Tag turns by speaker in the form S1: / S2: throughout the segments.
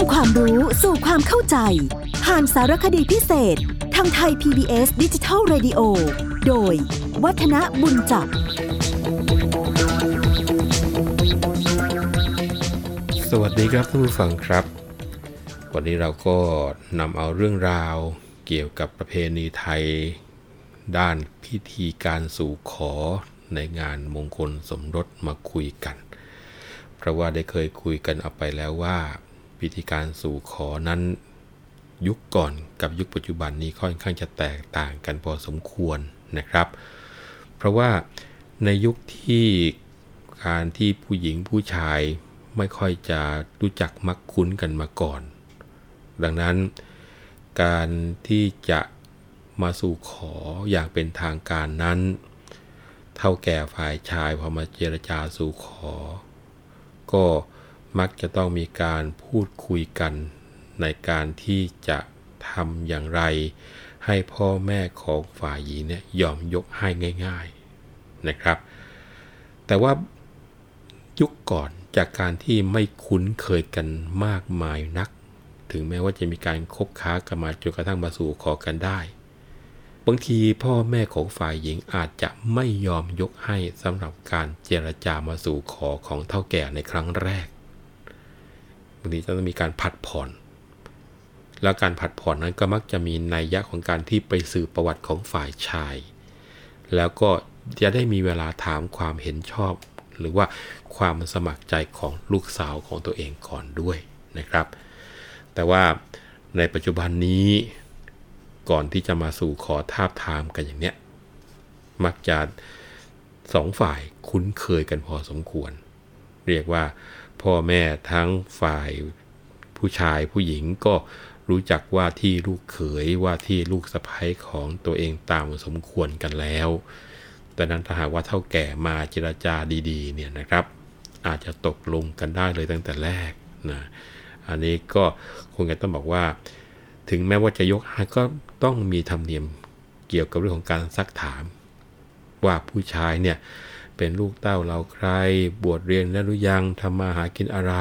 S1: ำความรู้สู่ความเข้าใจ ผ่านสารคดีพิเศษ ทางไทย PBS ดิจิทัล Radio โดย วัฒนบุญจับ
S2: สวัสดีครับท่านผู้ฟังครับ วันนี้เราก็นำเอาเรื่องราวเกี่ยวกับประเพณีไทย ด้านพิธีการสู่ขอในงานมงคลสมรสมาคุยกัน เพราะว่าได้เคยคุยกันเอาไปแล้วว่า พิธีการสู่ขอนั้น ยุคก่อนกับยุคปัจจุบันนี้ค่อนข้างจะแตกต่างกันพอสมควรนะครับ เพราะว่าในยุคที่การที่ผู้หญิงผู้ชายไม่ค่อยจะรู้จักมักคุ้นกันมาก่อน ดังนั้นการที่จะมาสู่ขออย่างเป็นทางการนั้น เท่าแก่ฝ่ายชายพอมาเจรจาสู่ขอ ก็ มักจะต้องมีการพูดคุยกัน ในการที่จะทำอย่างไร ให้พ่อแม่ของฝ่ายหญิงเนี่ยยอมยกให้ง่าย ๆนะครับ แต่ว่ายุคก่อนจากการที่ไม่คุ้นเคยกันมากมายนัก ถึงแม้ว่าจะมีการคบค้ากันมาจนกระทั่งมาสู่ขอกันได้ บางทีพ่อแม่ของฝ่ายหญิงอาจจะไม่ยอมยกให้สำหรับการเจรจามาสู่ขอของเท่าแก่ในครั้งแรก บางทีจะต้องมีการผัดผ่อน แล้วการผัดผ่อนนั้นก็มักจะมีนัยยะของการที่ไปสืบประวัติของฝ่ายชาย แล้วก็จะได้มีเวลาถามความเห็นชอบ หรือว่าความสมัครใจของลูกสาวของตัวเองก่อนด้วยนะครับ แต่ว่าในปัจจุบันนี้ก่อนที่จะมาสู่ขอทาบทามกันอย่างเนี้ยมักจะสองฝ่ายคุ้นเคยกันพอสมควร เรียกว่า พ่อแม่ทั้งฝ่ายผู้ชายผู้หญิงก็รู้จักว่าที่ลูกเขยว่าที่ลูกสะใภ้ของตัวเองตามสมควรกันแล้วแต่นั้นถ้าหากว่าเท่าแก่มาเจรจาดีๆเนี่ยนะครับ อาจจะตกลงกันได้เลยตั้งแต่แรกนะอันนี้ก็คงจะต้องบอกว่า ถึงแม้ว่าจะยกให้ก็ต้องมีธรรมเนียมเกี่ยวกับเรื่องของการซักถาม ว่าผู้ชายเนี่ย เป็นลูกเต้าเราใคร บวชเรียนแล้วหรือยังทำมาหากินอะไร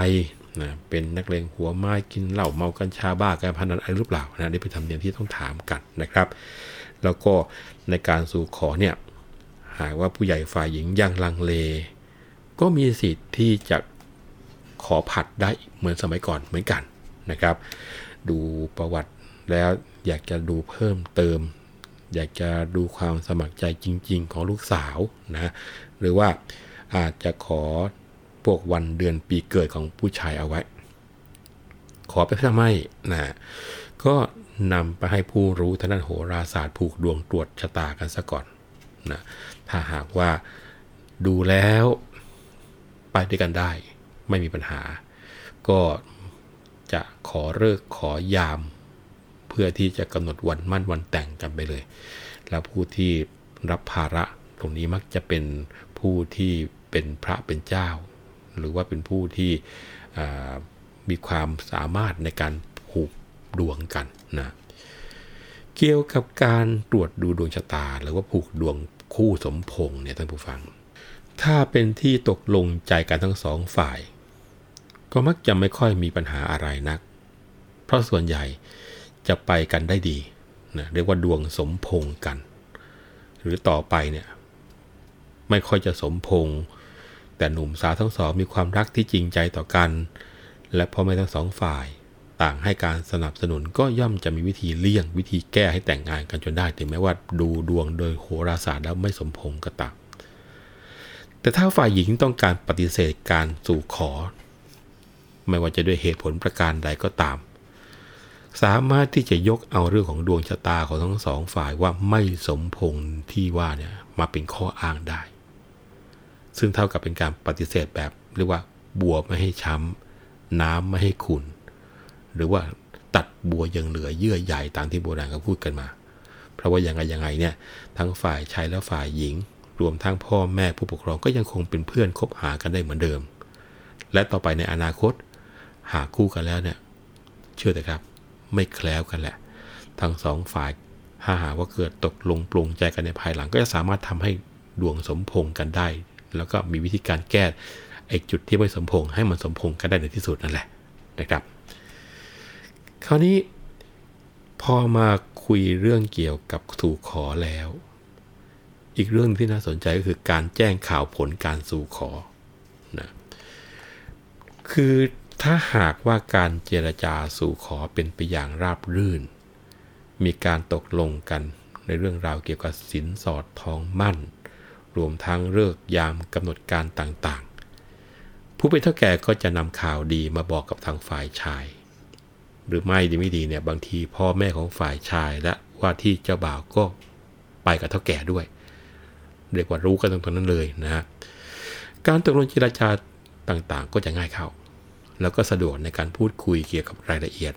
S2: นะเป็นนักเลงหัวไม้กินเหล้าเมากัญชาบ้าการพนันอะไรหรือเปล่านะนี่เป็นธรรมเนียมที่ต้องถามกันนะครับ แล้วก็ในการสู่ขอเนี่ยหากว่าผู้ใหญ่ฝ่ายหญิงยังลังเล ก็มีสิทธิ์ที่จะขอผัดได้เหมือนสมัยก่อนเหมือนกันนะครับ ดูประวัติแล้วอยากจะดูเพิ่มเติม อยากจะดูความสมัครใจจริง ๆ ของลูกสาวนะหรือว่าอาจจะขอพวกวันเดือนปีเกิดของผู้ชายเอาไว้ ขอไปทำไมนะก็นำไปให้ผู้รู้ทางด้านโหราศาสตร์ผูกดวงตรวจชะตากันซะก่อนนะถ้าหากว่าดูแล้วไปด้วยกันได้ไม่มีปัญหา ก็จะขอเลิกขอยาม พื่อที่จะกำหนดวันมั่นวันแต่งกันไปเลย แล้วผู้ที่รับภาระตรงนี้มักจะเป็นผู้ที่เป็นพระเป็นเจ้า หรือว่าเป็นผู้ที่มีความสามารถในการผูกดวงกันนะเกี่ยวกับการตรวจดูดวงชะตา หรือว่าผูกดวงคู่สมพงษ์เนี่ยท่านผู้ฟัง ถ้าเป็นที่ตกลงใจกันทั้งสองฝ่าย ก็มักจะไม่ค่อยมีปัญหาอะไรนัก เพราะส่วนใหญ่ จะไปกันได้ดีนะเรียกว่าดวงสมพงกัน หรือต่อไปเนี่ยไม่ค่อยจะสมพงแต่หนุ่มสาวทั้งสองมีความรักที่จริงใจต่อกัน และพ่อแม่ทั้งสองฝ่ายต่างให้การสนับสนุนก็ย่อมจะมีวิธีเลี่ยง วิธีแก้ให้แต่งงานกันจนได้ ถึงแม้ว่าดูดวงโดยโหราศาสตร์แล้วไม่สมพงก็ตามแต่ถ้าฝ่ายหญิงต้องการปฏิเสธการสู่ขอ ไม่ว่าจะด้วยเหตุผลประการใดก็ตาม สามารถที่จะยกเอาเรื่องของดวงชะตาของทั้งสองฝ่ายว่าไม่สมพงษ์ที่ว่าเนี่ยมาเป็นข้ออ้างได้ ซึ่งเท่ากับเป็นการปฏิเสธแบบเรียกว่า บัวไม่ให้ช้ำน้ำไม่ให้ขุนหรือว่าตัดบัวยังเหลือเยื่อใหญ่ตามที่โบราณเขาพูดกันมา เพราะว่ายังไงยังไงเนี่ยทั้งฝ่ายชายและฝ่ายหญิง รวมทั้งพ่อแม่ผู้ปกครองก็ยังคงเป็นเพื่อนคบหากันได้เหมือนเดิม และต่อไปในอนาคต หาคู่กันแล้วเนี่ยเชื่อแต่ครับ ไม่แคล้วกันแหละ ทั้งสองฝ่ายถ้าหากว่าเกิดตกลงปลงใจกันในภายหลัง ก็จะสามารถทำให้ดวงสมพงกันได้ แล้วก็มีวิธีการแก้ไอ้จุดที่ไม่สมพงให้มันสมพงกันได้ในที่สุดนั่นแหละนะครับ คราวนี้พอมาคุยเรื่องเกี่ยวกับถูกขอแล้ว อีกเรื่องที่น่าสนใจก็คือการแจ้งข่าวผลการสู่ขอนะคือ ถ้าหากว่าการเจรจาสู่ขอเป็นไปอย่างราบรื่น มีการตกลงกันในเรื่องราวเกี่ยวกับสินสอดทองมั่น รวมทั้งเลิกยามกำหนดการต่างๆ ผู้เป็นเท่าแก่ก็จะนำข่าวดีมาบอกกับทางฝ่ายชาย หรือไม่ดีไม่ดีเนี่ยบางทีพ่อแม่ของฝ่ายชายและว่าที่เจ้าบ่าวก็ไปกับเท่าแก่ด้วย เรียกว่ารู้กันตรงนั้นเลยนะฮะการตกลงเจรจาต่างๆ ก็จะง่ายเข้า แล้วก็สะดวกในการพูดคุยเกี่ยวกับรายละเอียด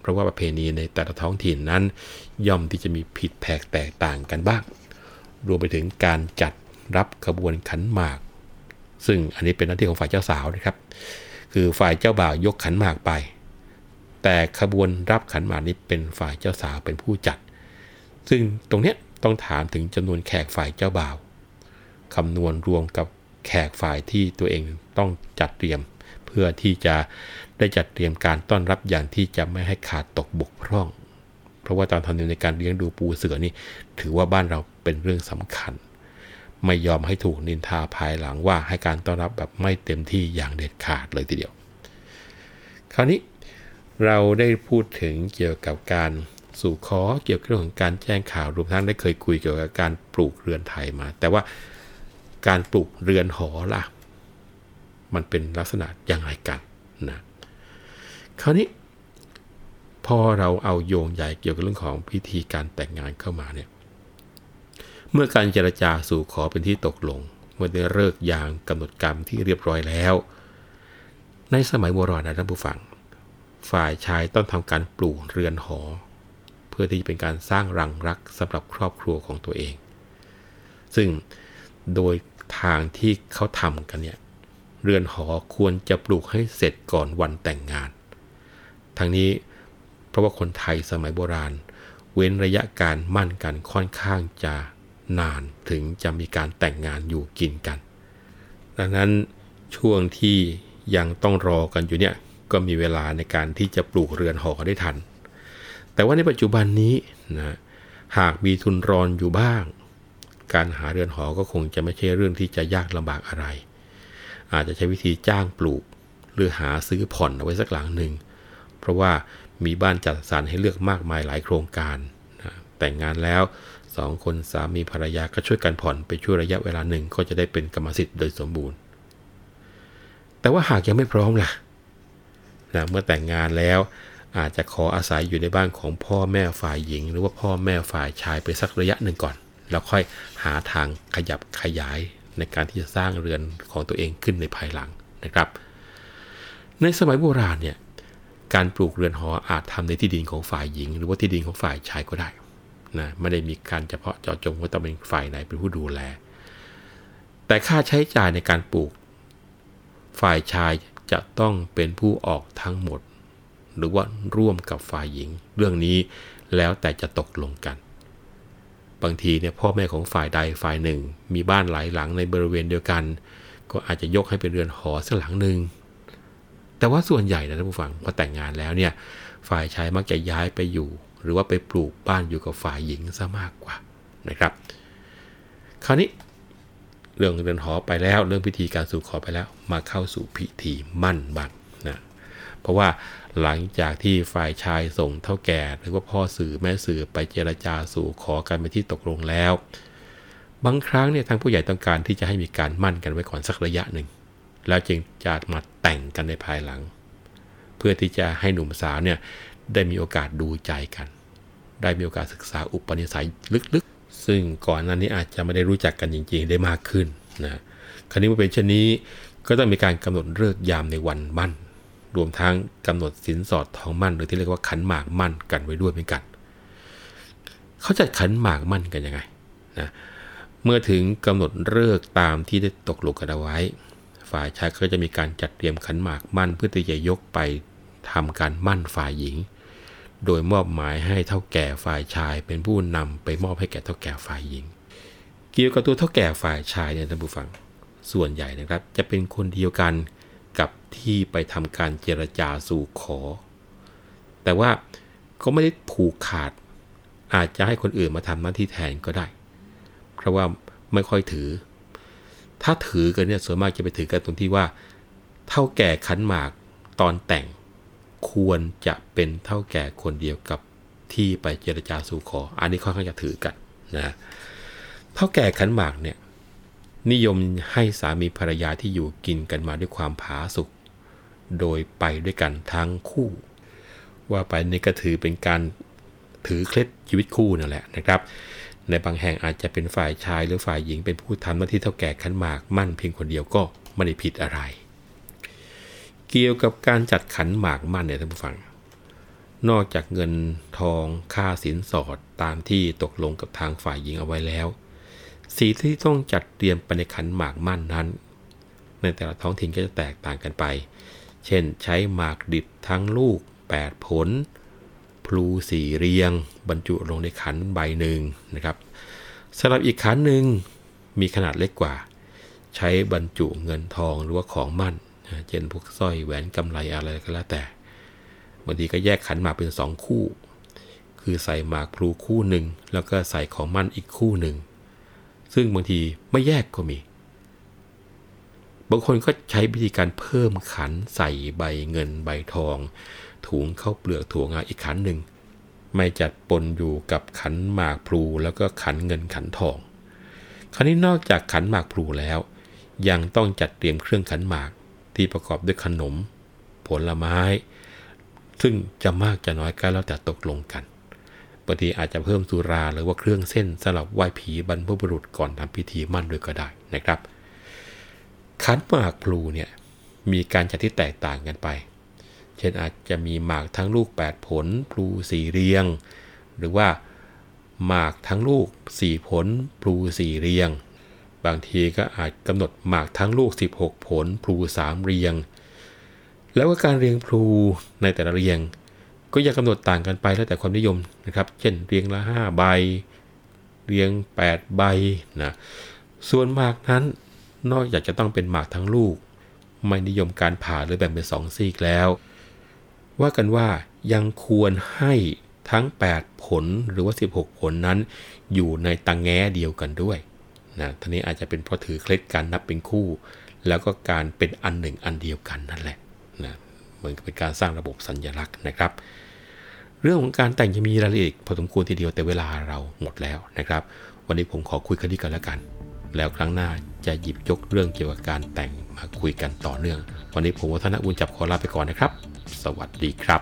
S2: เพราะว่าประเพณีในแต่ละท้องถิ่นนั้น ย่อมที่จะมีผิดแผกแตกต่างกันบ้าง รวมไปถึงการจัดรับขบวนขันหมาก ซึ่งอันนี้เป็นหน้าที่ของฝ่ายเจ้าสาวนะครับ คือฝ่ายเจ้าบ่าวยกขันหมากไป แต่ขบวนรับขันหมากนี้เป็นฝ่ายเจ้าสาวเป็นผู้จัด ซึ่งตรงเนี้ยต้องถามถึงจำนวนแขกฝ่ายเจ้าบ่าวคำนวณรวมกับแขกฝ่ายที่ตัวเองต้องจัดเตรียม พื่อที่จะได้จัดเตรียมการต้อนรับอย่างที่จะไม่ให้ขาดตกบกพร่อง เพราะว่าตามธรรมเนียมในการเลี้ยงดูปูเสือนี่ถือว่าบ้านเราเป็นเรื่องสำคัญ ไม่ยอมให้ถูกนินทาภายหลังว่าให้การต้อนรับแบบไม่เต็มที่อย่างเด็ดขาดเลยทีเดียว คราวนี้เราได้พูดถึงเกี่ยวกับการสู่ขอเกี่ยวกับเรื่องของการแจ้งข่าวรวมทั้งได้เคยคุยเกี่ยวกับการปลูกเรือนไทยมา แต่ว่าการปลูกเรือนหอล่ะ มันเป็นลักษณะอย่างไรกันนะคราวนี้พอเราเอาโยงใหญ่เกี่ยวกับเรื่องของพิธีการแต่งงานเข้ามาเนี่ยเมื่อการเจรจาสู่ขอเป็นที่ตกลง เมื่อได้เลิกยางกำหนดกรรมที่เรียบร้อยแล้ว ในสมัยโบราณนะท่านผู้ฟัง ฝ่ายชายต้องทำการปลูกเรือนหอ เพื่อที่จะเป็นการสร้างรังรักสำหรับครอบครัวของตัวเอง ซึ่งโดยทางที่เขาทำกันเนี่ย เรือนหอควรจะปลูกให้เสร็จก่อนวันแต่งงาน ทั้งนี้เพราะว่าคนไทยสมัยโบราณ เว้นระยะการมั่นกันค่อนข้างจะนานถึงจะมีการแต่งงานอยู่กินกัน ดังนั้นช่วงที่ยังต้องรอกันอยู่เนี่ยก็มีเวลาในการที่จะปลูกเรือนหอได้ทัน แต่ว่าในปัจจุบันนี้นะหากมีทุนรอนอยู่บ้าง การหาเรือนหอก็คงจะไม่ใช่เรื่องที่จะยากลำบากอะไร อาจจะใช้วิธีจ้างปลูก หรือหาซื้อผ่อนเอาไว้สักหลังหนึ่ง เพราะว่ามีบ้านจัดสรรให้เลือกมากมายหลายโครงการนะแต่งงานแล้วสองคนสามีภรรยาก็ช่วยกันผ่อนไปช่วยระยะเวลาหนึ่งก็จะได้เป็นกรรมสิทธิ์โดยสมบูรณ์ แต่ว่าหากยังไม่พร้อมล่ะนะเมื่อแต่งงานแล้วอาจจะขออาศัยอยู่ในบ้านของพ่อแม่ฝ่ายหญิง หรือว่าพ่อแม่ฝ่ายชายไปสักระยะหนึ่งก่อน แล้วค่อยหาทางขยับขยาย ในการที่จะสร้างเรือนของตัวเองขึ้นในภายหลังนะครับ ในสมัยโบราณเนี่ยการปลูกเรือนหออาจทำในที่ดินของฝ่ายหญิง หรือว่าที่ดินของฝ่ายชายก็ได้นะไม่ได้มีการเฉพาะเจาะจงว่าต้องเป็นฝ่ายไหนเป็นผู้ดูแล แต่ค่าใช้จ่ายในการปลูก ฝ่ายชายจะต้องเป็นผู้ออกทั้งหมด หรือว่าร่วมกับฝ่ายหญิง เรื่องนี้แล้วแต่จะตกลงกัน บางทีเนี่ยพ่อแม่ของฝ่ายใดฝ่ายหนึ่ง มีบ้านหลายหลังในบริเวณเดียวกัน ก็อาจจะยกให้เป็นเรือนหอสักหลังหนึ่งแต่ว่าส่วนใหญ่นะท่านผู้ฟังพอแต่งงานแล้วเนี่ยฝ่ายชายมักจะย้ายไปอยู่ หรือว่าไปปลูกบ้านอยู่กับฝ่ายหญิงซะมากกว่านะครับ คราวนี้เรื่องเรือนหอไปแล้วเรื่องพิธีการสู่ขอไปแล้ว มาเข้าสู่พิธีมั่นบังนะ เพราะว่าหลังจากที่ฝ่ายชายส่งเท่าแก่หรือว่าพ่อสื่อแม่สื่อไปเจรจาสู่ขอกันไปที่ตกลงแล้ว บางครั้งเนี่ยทางผู้ใหญ่ต้องการที่จะให้มีการมั่นกันไว้ก่อนสักระยะหนึ่ง แล้วจึงจะมาแต่งกันในภายหลัง เพื่อที่จะให้หนุ่มสาวเนี่ยได้มีโอกาสดูใจกัน ได้มีโอกาสศึกษาอุปนิสัยลึกๆ ซึ่งก่อนหน้านี้อาจจะไม่ได้รู้จักกันจริง ๆ ได้มากขึ้นนะคราวนี้เมื่อเป็นเช่นนี้ก็ต้องมีการกำหนดเลิกยามในวันมั่น รวมทั้งกำหนดสินสอดทองมั่นหรือที่เรียกว่าขันหมากมั่นกันไว้ด้วยเหมือนกัน เขาจัดขันหมากมั่นกันยังไงนะเมื่อถึงกำหนดเลิกตามที่ได้ตกลงกันเอาไว้ ฝ่ายชายก็จะมีการจัดเตรียมขันหมากมั่นเพื่อที่จะยกไปทำการมั่นฝ่ายหญิง โดยมอบหมายให้เท่าแก่ฝ่ายชายเป็นผู้นำไปมอบให้แก่เท่าแก่ฝ่ายหญิง เกี่ยวกับตัวเท่าแก่ฝ่ายชายเนี่ยท่านผู้ฟัง ส่วนใหญ่นะครับ จะเป็นคนเดียวกัน ที่ไปทำการเจรจาสู่ขอ แต่ว่าก็ไม่ได้ผูกขาด อาจจะให้คนอื่นมาทำหน้าที่แทนก็ได้ เพราะว่าไม่ค่อยถือ ถ้าถือกันเนี่ยส่วนมากจะไปถือกันตรงที่ว่า เท่าแก่ขันหมากตอนแต่งควรจะเป็นเท่าแก่คนเดียวกับที่ไปเจรจาสู่ขอ อันนี้ค่อนข้างจะถือกันนะเท่าแก่ขันหมากเนี่ยนิยมให้สามีภรรยาที่อยู่กินกันมาด้วยความผาสุก โดยไปด้วยกันทั้งคู่ ว่าไปนี่ก็ถือเป็นการถือเคล็ดชีวิตคู่นั่นแหละนะครับ ในบางแห่งอาจจะเป็นฝ่ายชายหรือฝ่ายหญิงเป็นผู้ทำหน้าที่เท่าแก่ขันหมากมั่นเพียงคนเดียวก็ไม่ได้ผิดอะไร เกี่ยวกับการจัดขันหมากมั่นเนี่ยท่านผู้ฟัง นอกจากเงินทองค่าสินสอดตามที่ตกลงกับทางฝ่ายหญิงเอาไว้แล้วสีที่ต้องจัดเตรียมไปในขันหมากมั่นนั้น ในแต่ละท้องถิ่นก็จะแตกต่างกันไป เช่นใช้หมากดิบทั้งลูก 8 ผล พลูสี่เรียง บรรจุลงในขันใบหนึ่งนะครับสำหรับอีกขันหนึ่งมีขนาดเล็กกว่า ใช้บรรจุเงินทองหรือว่าของมั่นเช่นพวกสร้อยแหวนกำไลอะไรก็แล้วแต่บางทีก็แยกขันหมากเป็นสองคู่ คือใส่หมากพลูคู่หนึ่งแล้วก็ใส่ของมั่นอีกคู่หนึ่งซึ่งบางทีไม่แยกก็มี บางคนก็ใช้วิธีการเพิ่มขันใส่ใบเงินใบทอง ถุงเข้าเปลือกถั่วงาอีกขันหนึ่ง ไม่จัดปนอยู่กับขันหมากพลูแล้วก็ขันเงินขันทอง คราวนี้นอกจากขันหมากพลูแล้ว ยังต้องจัดเตรียมเครื่องขันหมากที่ประกอบด้วยขนม ผลไม้ ซึ่งจะมากจะน้อยก็แล้วแต่ตกลงกันบางทีอาจจะเพิ่มสุราหรือว่าเครื่องเส้นสำหรับไหว้ผีบรรพบุรุษก่อนทำพิธีมั่นด้วยก็ได้นะครับ ขันหมากพลูเนี่ยมีการจัดที่แตกต่างกันไป เช่นอาจจะมีหมากทั้งลูก 8 ผลพลูสี่เรียง หรือว่าหมากทั้งลูก 4 ผลพลูสี่เรียง บางทีก็อาจกำหนดหมากทั้งลูก 16 ผลพลูสามเรียง แล้วก็การเรียงพลูในแต่ละเรียง ก็ยังกำหนดต่างกันไปแล้วแต่ความนิยมนะครับ เช่นเรียงละ 5 ใบ เรียง 8 ใบนะ ส่วนหมากนั้น นอกจากจะต้องเป็นหมากทั้งลูก ไม่นิยมการผ่าหรือแบ่งเป็นสองซีกแล้ว ว่ากันว่ายังควรให้ทั้ง 8 ผลหรือว่า 16 ผลนั้น อยู่ในตังแง้เดียวกันด้วยนะท่านี้อาจจะเป็นเพราะถือเคล็ดการนับเป็นคู่ แล้วก็การเป็นอันหนึ่งอันเดียวกันนั่นแหละนะเหมือนกับเป็นการสร้างระบบสัญญลักษณ์นะครับ เรื่องของการแต่งจะมีรายละเอียดพอสมควรทีเดียวแต่เวลาเราหมดแล้วนะครับ วันนี้ผมขอคุยกันนี้กันแล้วกัน แล้วครั้งหน้าจะหยิบยกเรื่องเกี่ยวกับการแต่งมาคุยกันต่อเนื่อง วันนี้ผมวัฒนอุ่นจับคอลาไปก่อนนะครับ สวัสดีครับ